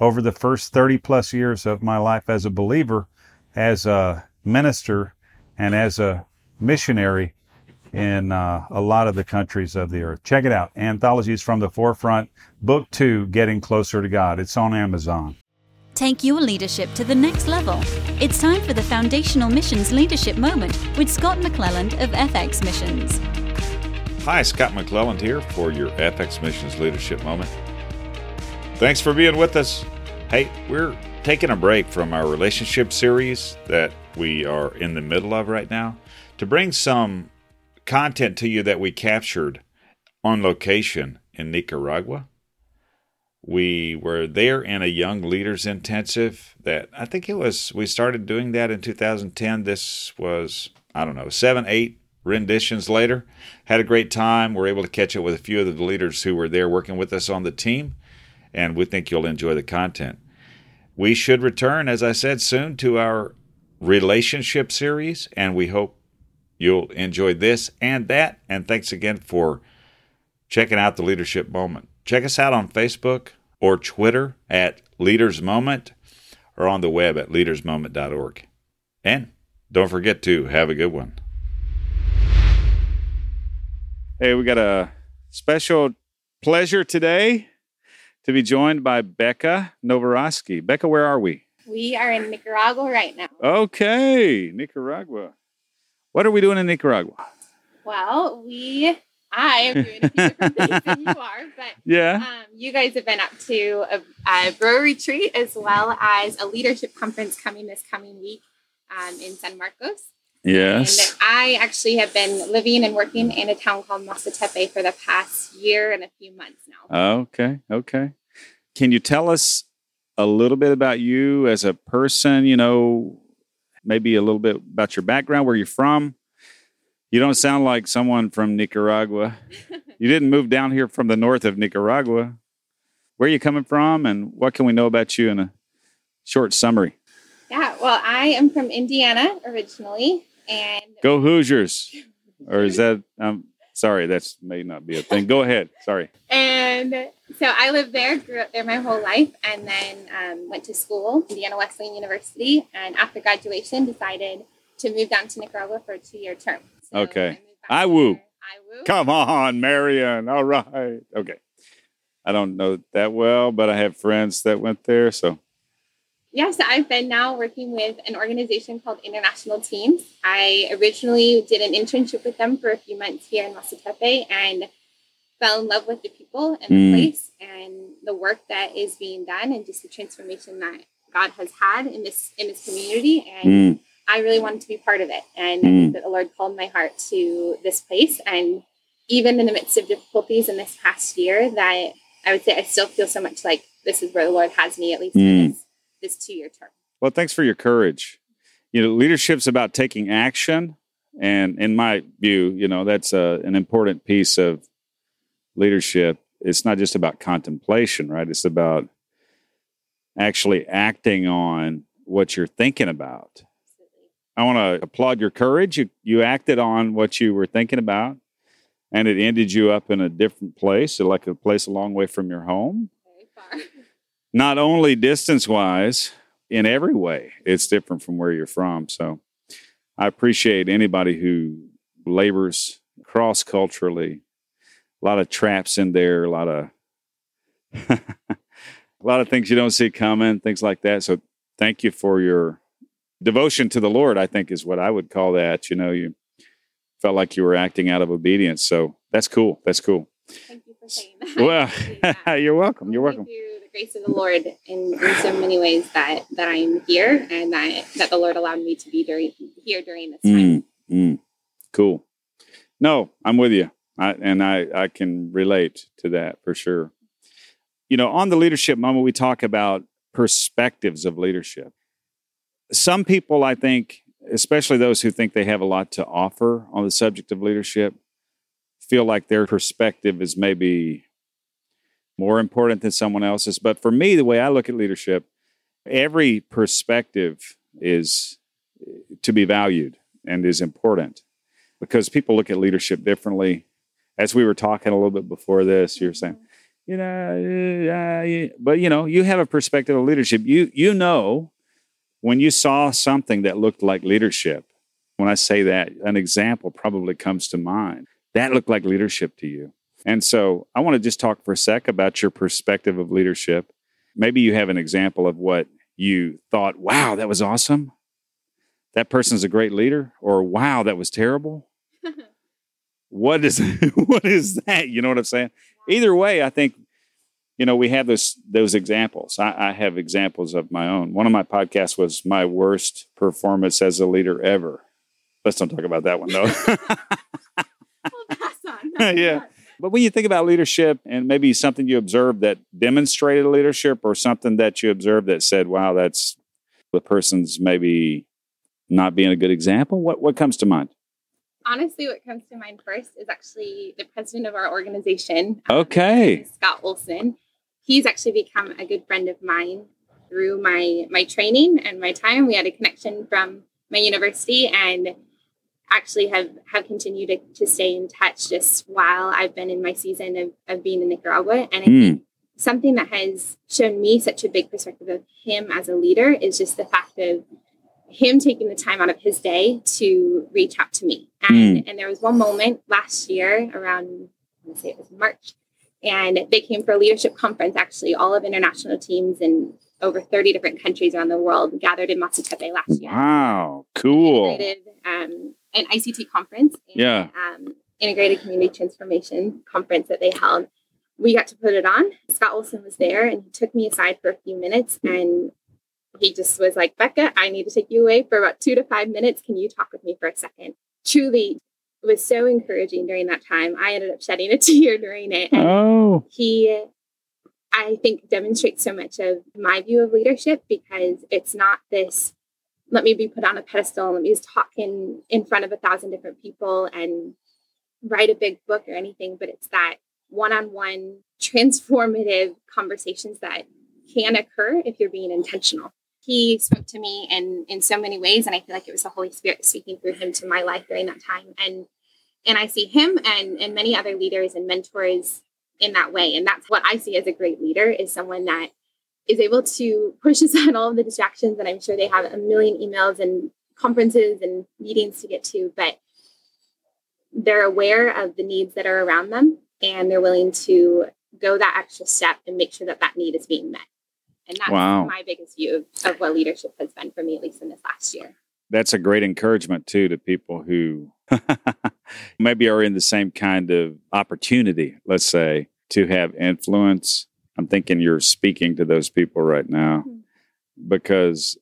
over the first 30 plus years of my life as a believer, as a minister, and as a missionary in uh, a lot of the countries of the earth. Check it out. Anthologies from the Forefront, Book Two Getting Closer to God. It's on Amazon. Take your leadership to the next level. It's time for the Foundational Missions Leadership Moment with Scott McClelland of FX Missions. Hi, Scott McClelland here for your FX Missions Leadership Moment. Thanks for being with us. Hey, we're taking a break from our relationship series that we are in the middle of right now to bring some content to you that we captured on location in Nicaragua. We were there in a young leaders intensive that I think it was, we started doing that in 2010. This was, I don't know, seven, eight renditions later. Had a great time. We're able to catch up with a few of the leaders who were there working with us on the team, and we think you'll enjoy the content. We should return, as I said, soon to our relationship series, and we hope you'll enjoy this and that. And thanks again for checking out the Leadership Moment. Check us out on Facebook or Twitter at Leaders Moment or on the web at leadersmoment.org. And don't forget to have a good one. Hey, we got a special pleasure today to be joined by Becca Novoroski. Becca, where are we? We are in Nicaragua right now. Okay, Nicaragua. What are we doing in Nicaragua? Well, we, I am doing a few different things than you are, but Yeah. um, you guys have been up to a, a bro retreat as well as a leadership conference coming this coming week um, in San Marcos. Yes. And I actually have been living and working in a town called Masatepe for the past year and a few months now. Okay. Okay. Can you tell us a little bit about you as a person? You know, maybe a little bit about your background, where you're from. You don't sound like someone from Nicaragua. you didn't move down here from the north of Nicaragua. Where are you coming from, and what can we know about you in a short summary? Yeah, well, I am from Indiana originally, and Go Hoosiers, or is that? Um, sorry, that's may not be a thing. Go ahead. Sorry. And so I lived there, grew up there my whole life, and then um, went to school, Indiana Wesleyan University. And after graduation, decided to move down to Nicaragua for a two-year term. So Okay. back I woo. I woo. Come on, Marion. All right. Okay. I don't know that well, but I have friends that went there. So, Yes, I've been now working with an organization called International Teams. I originally did an internship with them for a few months here in Masatepe and fell in love with the people and the Mm. place and the work that is being done and just the transformation that God has had in this in this community. And mm, I really wanted to be part of it. And I Mm. think that the Lord called my heart to this place. And even in the midst of difficulties in this past year, that I would say I still feel so much like this is where the Lord has me, at least Mm. for this, this two year term. well, thanks for your courage. You know, leadership's about taking action. And in my view, you know, that's a, an important piece of leadership. It's not just about contemplation, right? It's about actually acting on what you're thinking about. I want to applaud your courage. You you acted on what you were thinking about, and it ended you up in a different place, like a place a long way from your home. Very far. Not only distance wise, in every way, it's different from where you're from. So, I appreciate anybody who labors cross culturally. A lot of traps in there, a lot of a lot of things you don't see coming, things like that. So, thank you for your devotion to the Lord, I think is what I would call that. You know, you felt like you were acting out of obedience. So that's cool. That's cool. Thank you for saying that. Well, you're welcome. You're welcome. The grace of the Lord in, in so many ways that that I'm here and that that the Lord allowed me to be during here during this time. Mm, mm, cool. No, I'm with you. I, and I, I can relate to that for sure. You know, on the leadership moment, we talk about perspectives of leadership. Some people, I think, especially those who think they have a lot to offer on the subject of leadership, feel like their perspective is maybe more important than someone else's. But for me, the way I look at leadership, every perspective is to be valued and is important because people look at leadership differently. As we were talking a little bit before this, you're saying, you know, uh, but you know, you have a perspective of leadership. You you know when you saw something that looked like leadership. When I say that, an example probably comes to mind. That looked like leadership to you. And so I want to just talk for a sec about your perspective of leadership. Maybe you have an example of what you thought, wow, that was awesome. That person's a great leader, or wow, that was terrible. what is what is that? You know what I'm saying? Either way, I think you know we have those those examples. I, I have examples of my own. One of my podcasts was my worst performance as a leader ever. Let's don't talk about that one though. we'll pass on. yeah. But when you think about leadership and maybe something you observed that demonstrated leadership or something that you observed that said, wow, that's the person's maybe not being a good example, what, what comes to mind? Honestly, what comes to mind first is actually the president of our organization. Um, okay. Scott Olson. He's actually become a good friend of mine through my my training and my time. We had a connection from my university and actually have have continued to, to stay in touch just while I've been in my season of, of being in Nicaragua. And I mm. think something that has shown me such a big perspective of him as a leader is just the fact of him taking the time out of his day to reach out to me. And, mm. and there was one moment last year around, to say it was March, and they came for a leadership conference, actually, all of international teams in over 30 different countries around the world gathered in Tepe last year. Wow, cool. Um, an ICT conference. Yeah. Um, integrated Community Transformation conference that they held. We got to put it on. Scott Olson was there and he took me aside for a few minutes and he just was like, Becca, I need to take you away for about two to five minutes. Can you talk with me for a second? Truly was so encouraging during that time. I ended up shedding a tear during it. And oh. He, I think, demonstrates so much of my view of leadership because it's not this let me be put on a pedestal, let me just talk in, in front of a thousand different people and write a big book or anything, but it's that one on one transformative conversations that can occur if you're being intentional. He spoke to me in in so many ways and i feel like it was the holy spirit speaking through him to my life during that time. And and i see him and and many other leaders and mentors in that way. And that's what i see as a great leader is someone that is able to push aside all of the distractions and i'm sure they have a million emails and conferences and meetings to get to but they're aware of the needs that are around them and they're willing to go that extra step and make sure that that need is being met and that's wow. my biggest view of, of what leadership has been for me, at least in this last year. That's a great encouragement, too, to people who maybe are in the same kind of opportunity, let's say, to have influence. I'm thinking you're speaking to those people right now mm-hmm. because,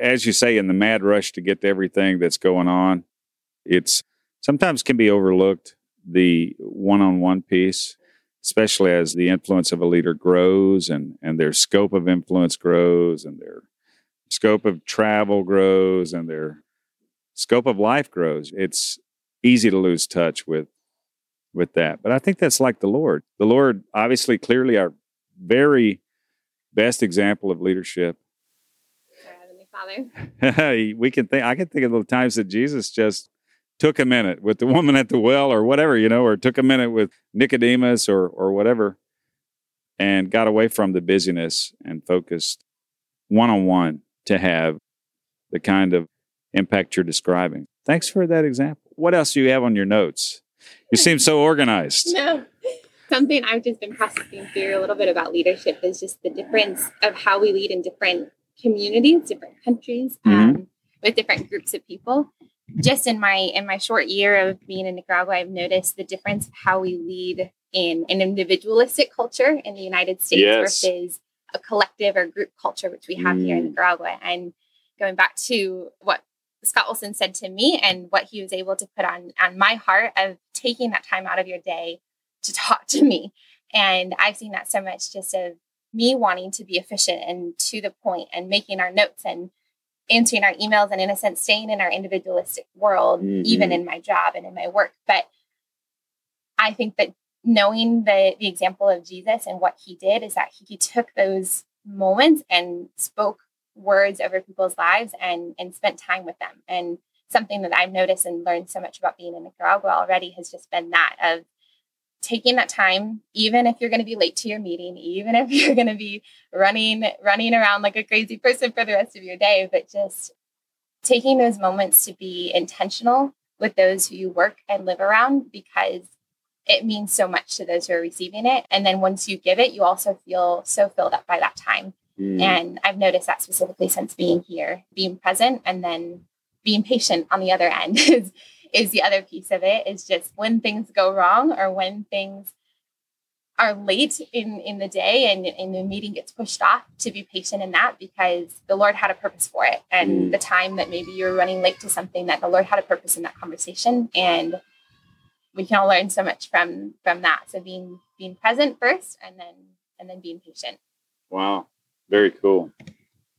as you say, in the mad rush to get to everything that's going on, it's sometimes can be overlooked the one on one piece especially as the influence of a leader grows and, and their scope of influence grows and their scope of travel grows and their scope of life grows. It's easy to lose touch with with that. But I think that's like the Lord. The Lord, obviously, clearly our very best example of leadership. Father. we can think. I can think of the times that Jesus just took a minute with the woman at the well or whatever, you know, or took a minute with Nicodemus or or whatever and got away from the busyness and focused one on one to have the kind of impact you're describing. Thanks for that example. What else do you have on your notes? You seem so organized. No. Something I've just been processing through a little bit about leadership is just the difference of how we lead in different communities, different countries, mm-hmm. um, with different groups of people just in my in my short year of being in Nicaragua, I've noticed the difference of how we lead in an individualistic culture in the United States yes. versus a collective or group culture, which we have mm. here in mm. Nicaragua. And going back to what Scott Olson said to me and what he was able to put on on my heart of taking that time out of your day to talk to me. And I've seen that so much just of me wanting to be efficient and to the point and making our notes and answering our emails and in a sense staying in our individualistic world Mhm. even in my job and in my work but i think that knowing the the example of jesus and what he did is that he, he took those moments and spoke words over people's lives and and spent time with them and something that i've noticed and learned so much about being in nicaragua already has just been that of taking that time even if you're going to be late to your meeting even if you're going to be running running around like a crazy person for the rest of your day but just taking those moments to be intentional with those who you work and live around because it means so much to those who are receiving it and then once you give it you also feel so filled up by that time Mm. and i've noticed that specifically since being here being present and then being patient on the other end is is the other piece of it is just when things go wrong or when things are late in in the day and, and the meeting gets pushed off to be patient in that because the lord had a purpose for it and Mm. the time that maybe you're running late to something that the lord had a purpose in that conversation and we can all learn so much from from that so being being present first and then and then being patient Wow. Very cool.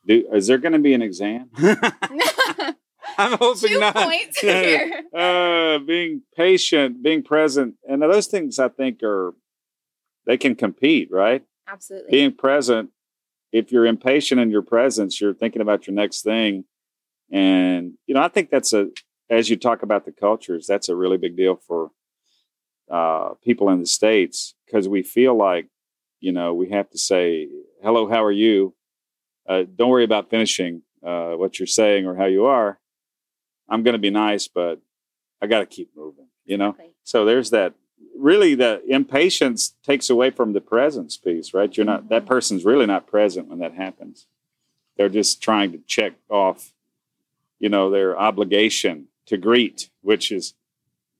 Do, is there going to be an exam? I'm hoping Two not. points here. uh, being patient, being present, and those things I think are they can compete, right? Absolutely. Being present. If you're impatient in your presence, you're thinking about your next thing, and you know I think that's a as you talk about the cultures, that's a really big deal for uh, people in the states because we feel like you know we have to say hello, how are you? Uh, don't worry about finishing uh, what you're saying or how you are. I'm going to be nice, but I got to keep moving, you know? Exactly. So there's that really the impatience takes away from the presence piece, right? You're not, that mm-hmm. person's really not present when that happens. They're just trying to check off, you know, their obligation to greet, which is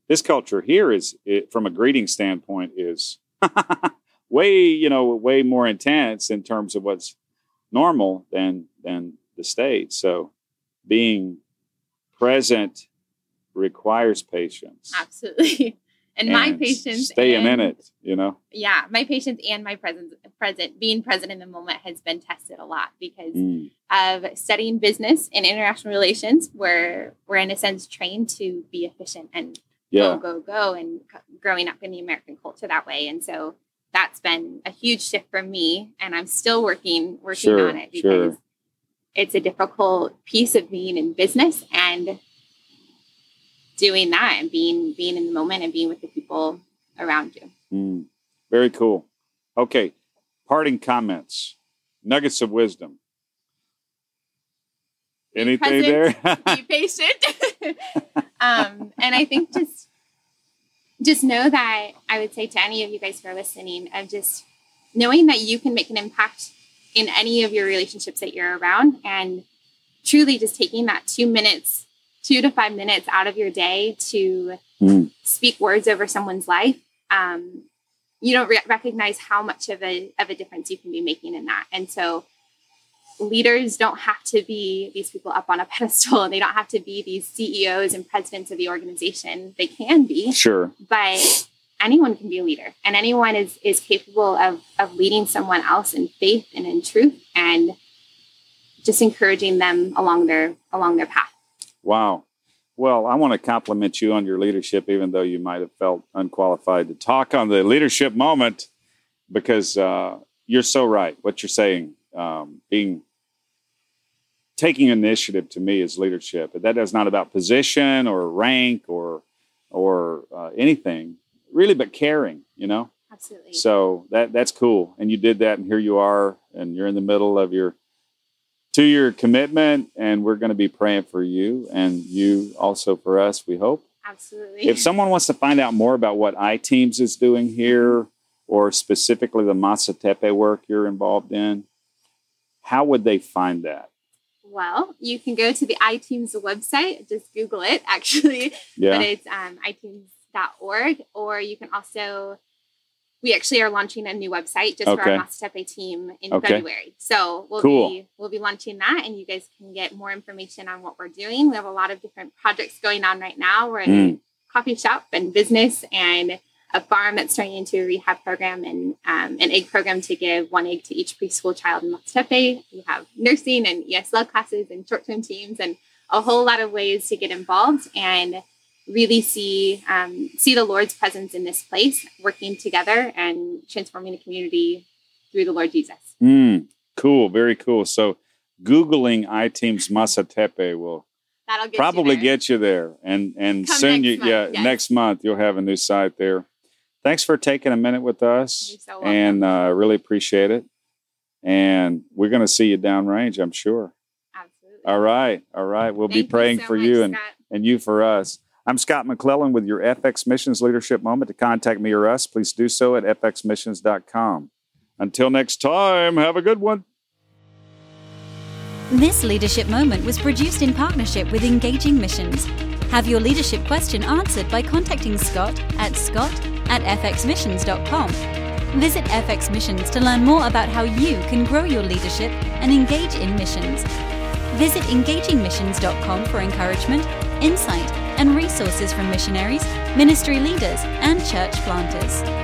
this culture here is, it, from a greeting standpoint, is way, you know, way more intense in terms of what's normal than than the states. So being present requires patience. Absolutely. And, my patience staying and, in it, you know. Yeah, my patience and my presence present being present in the moment has been tested a lot because Mm, of studying business and international relations where we're in a sense trained to be efficient and yeah. go go go and growing up in the american culture that way and so that's been a huge shift for me and i'm still working working Sure, on it because sure. It's a difficult piece of being in business and doing that and being being in the moment and being with the people around you Mm, very cool. Okay. Parting comments, nuggets of wisdom. Be Anything present, there? be patient. um, and I think just just know that I would say to any of you guys who are listening of just knowing that you can make an impact in any of your relationships that you're around and truly just taking that two minutes, two to five minutes out of your day to Mm. speak words over someone's life. Um, you don't re- recognize how much of a of a difference you can be making in that. And so leaders don't have to be these people up on a pedestal and they don't have to be these CEOs and presidents of the organization. They can be, sure. but anyone can be a leader and anyone is is capable of of leading someone else in faith and in truth and just encouraging them along their along their path. Wow. Well, I want to compliment you on your leadership, even though you might have felt unqualified to talk on the leadership moment, because uh, you're so right. What you're saying, um, being taking initiative to me is leadership. That is not about position or rank or or uh, anything really, but caring. You know. Absolutely. So that that's cool. And you did that, and here you are, and you're in the middle of your two year commitment, and we're going to be praying for you and you also for us. We hope. Absolutely. If someone wants to find out more about what iTeams is doing here, or specifically the Masatepe work you're involved in, how would they find that? well, you can go to the iTeams website, just Google it actually. Yeah. but it's um, iteams.org or you can also we actually are launching a new website just for Okay. our Masatepe team in Okay. February. So we'll Cool. be we'll be launching that and you guys can get more information on what we're doing. We have a lot of different projects going on right now. We're in Mm. a coffee shop and business and a farm that's turning into a rehab program and um, an egg program to give one egg to each preschool child in Masatepe. We have nursing and ESL classes and short term teams and a whole lot of ways to get involved and really see um, see the Lord's presence in this place, working together and transforming the community through the Lord Jesus. Mm, cool, very cool. So, googling iTeams Masatepe will That'll get probably you get you there, and and Come soon you month, yeah yes. next month you'll have a new site there. Thanks for taking a minute with us, so and uh, really appreciate it. And we're going to see you downrange, I'm sure. Absolutely. All right, all right. We'll Thank be praying so for much, you and Scott. and you for us. I'm Scott McClellan with your FX Missions Leadership Moment. To contact me or us, please do so at fxmissions.com. Until next time, have a good one. This leadership moment was produced in partnership with Engaging Missions. Have your leadership question answered by contacting Scott at scott at fxmissions.com. Visit FX Missions to learn more about how you can grow your leadership and engage in missions. Visit engagingmissions.com for encouragement, insight, and resources from missionaries, ministry leaders, and church planters.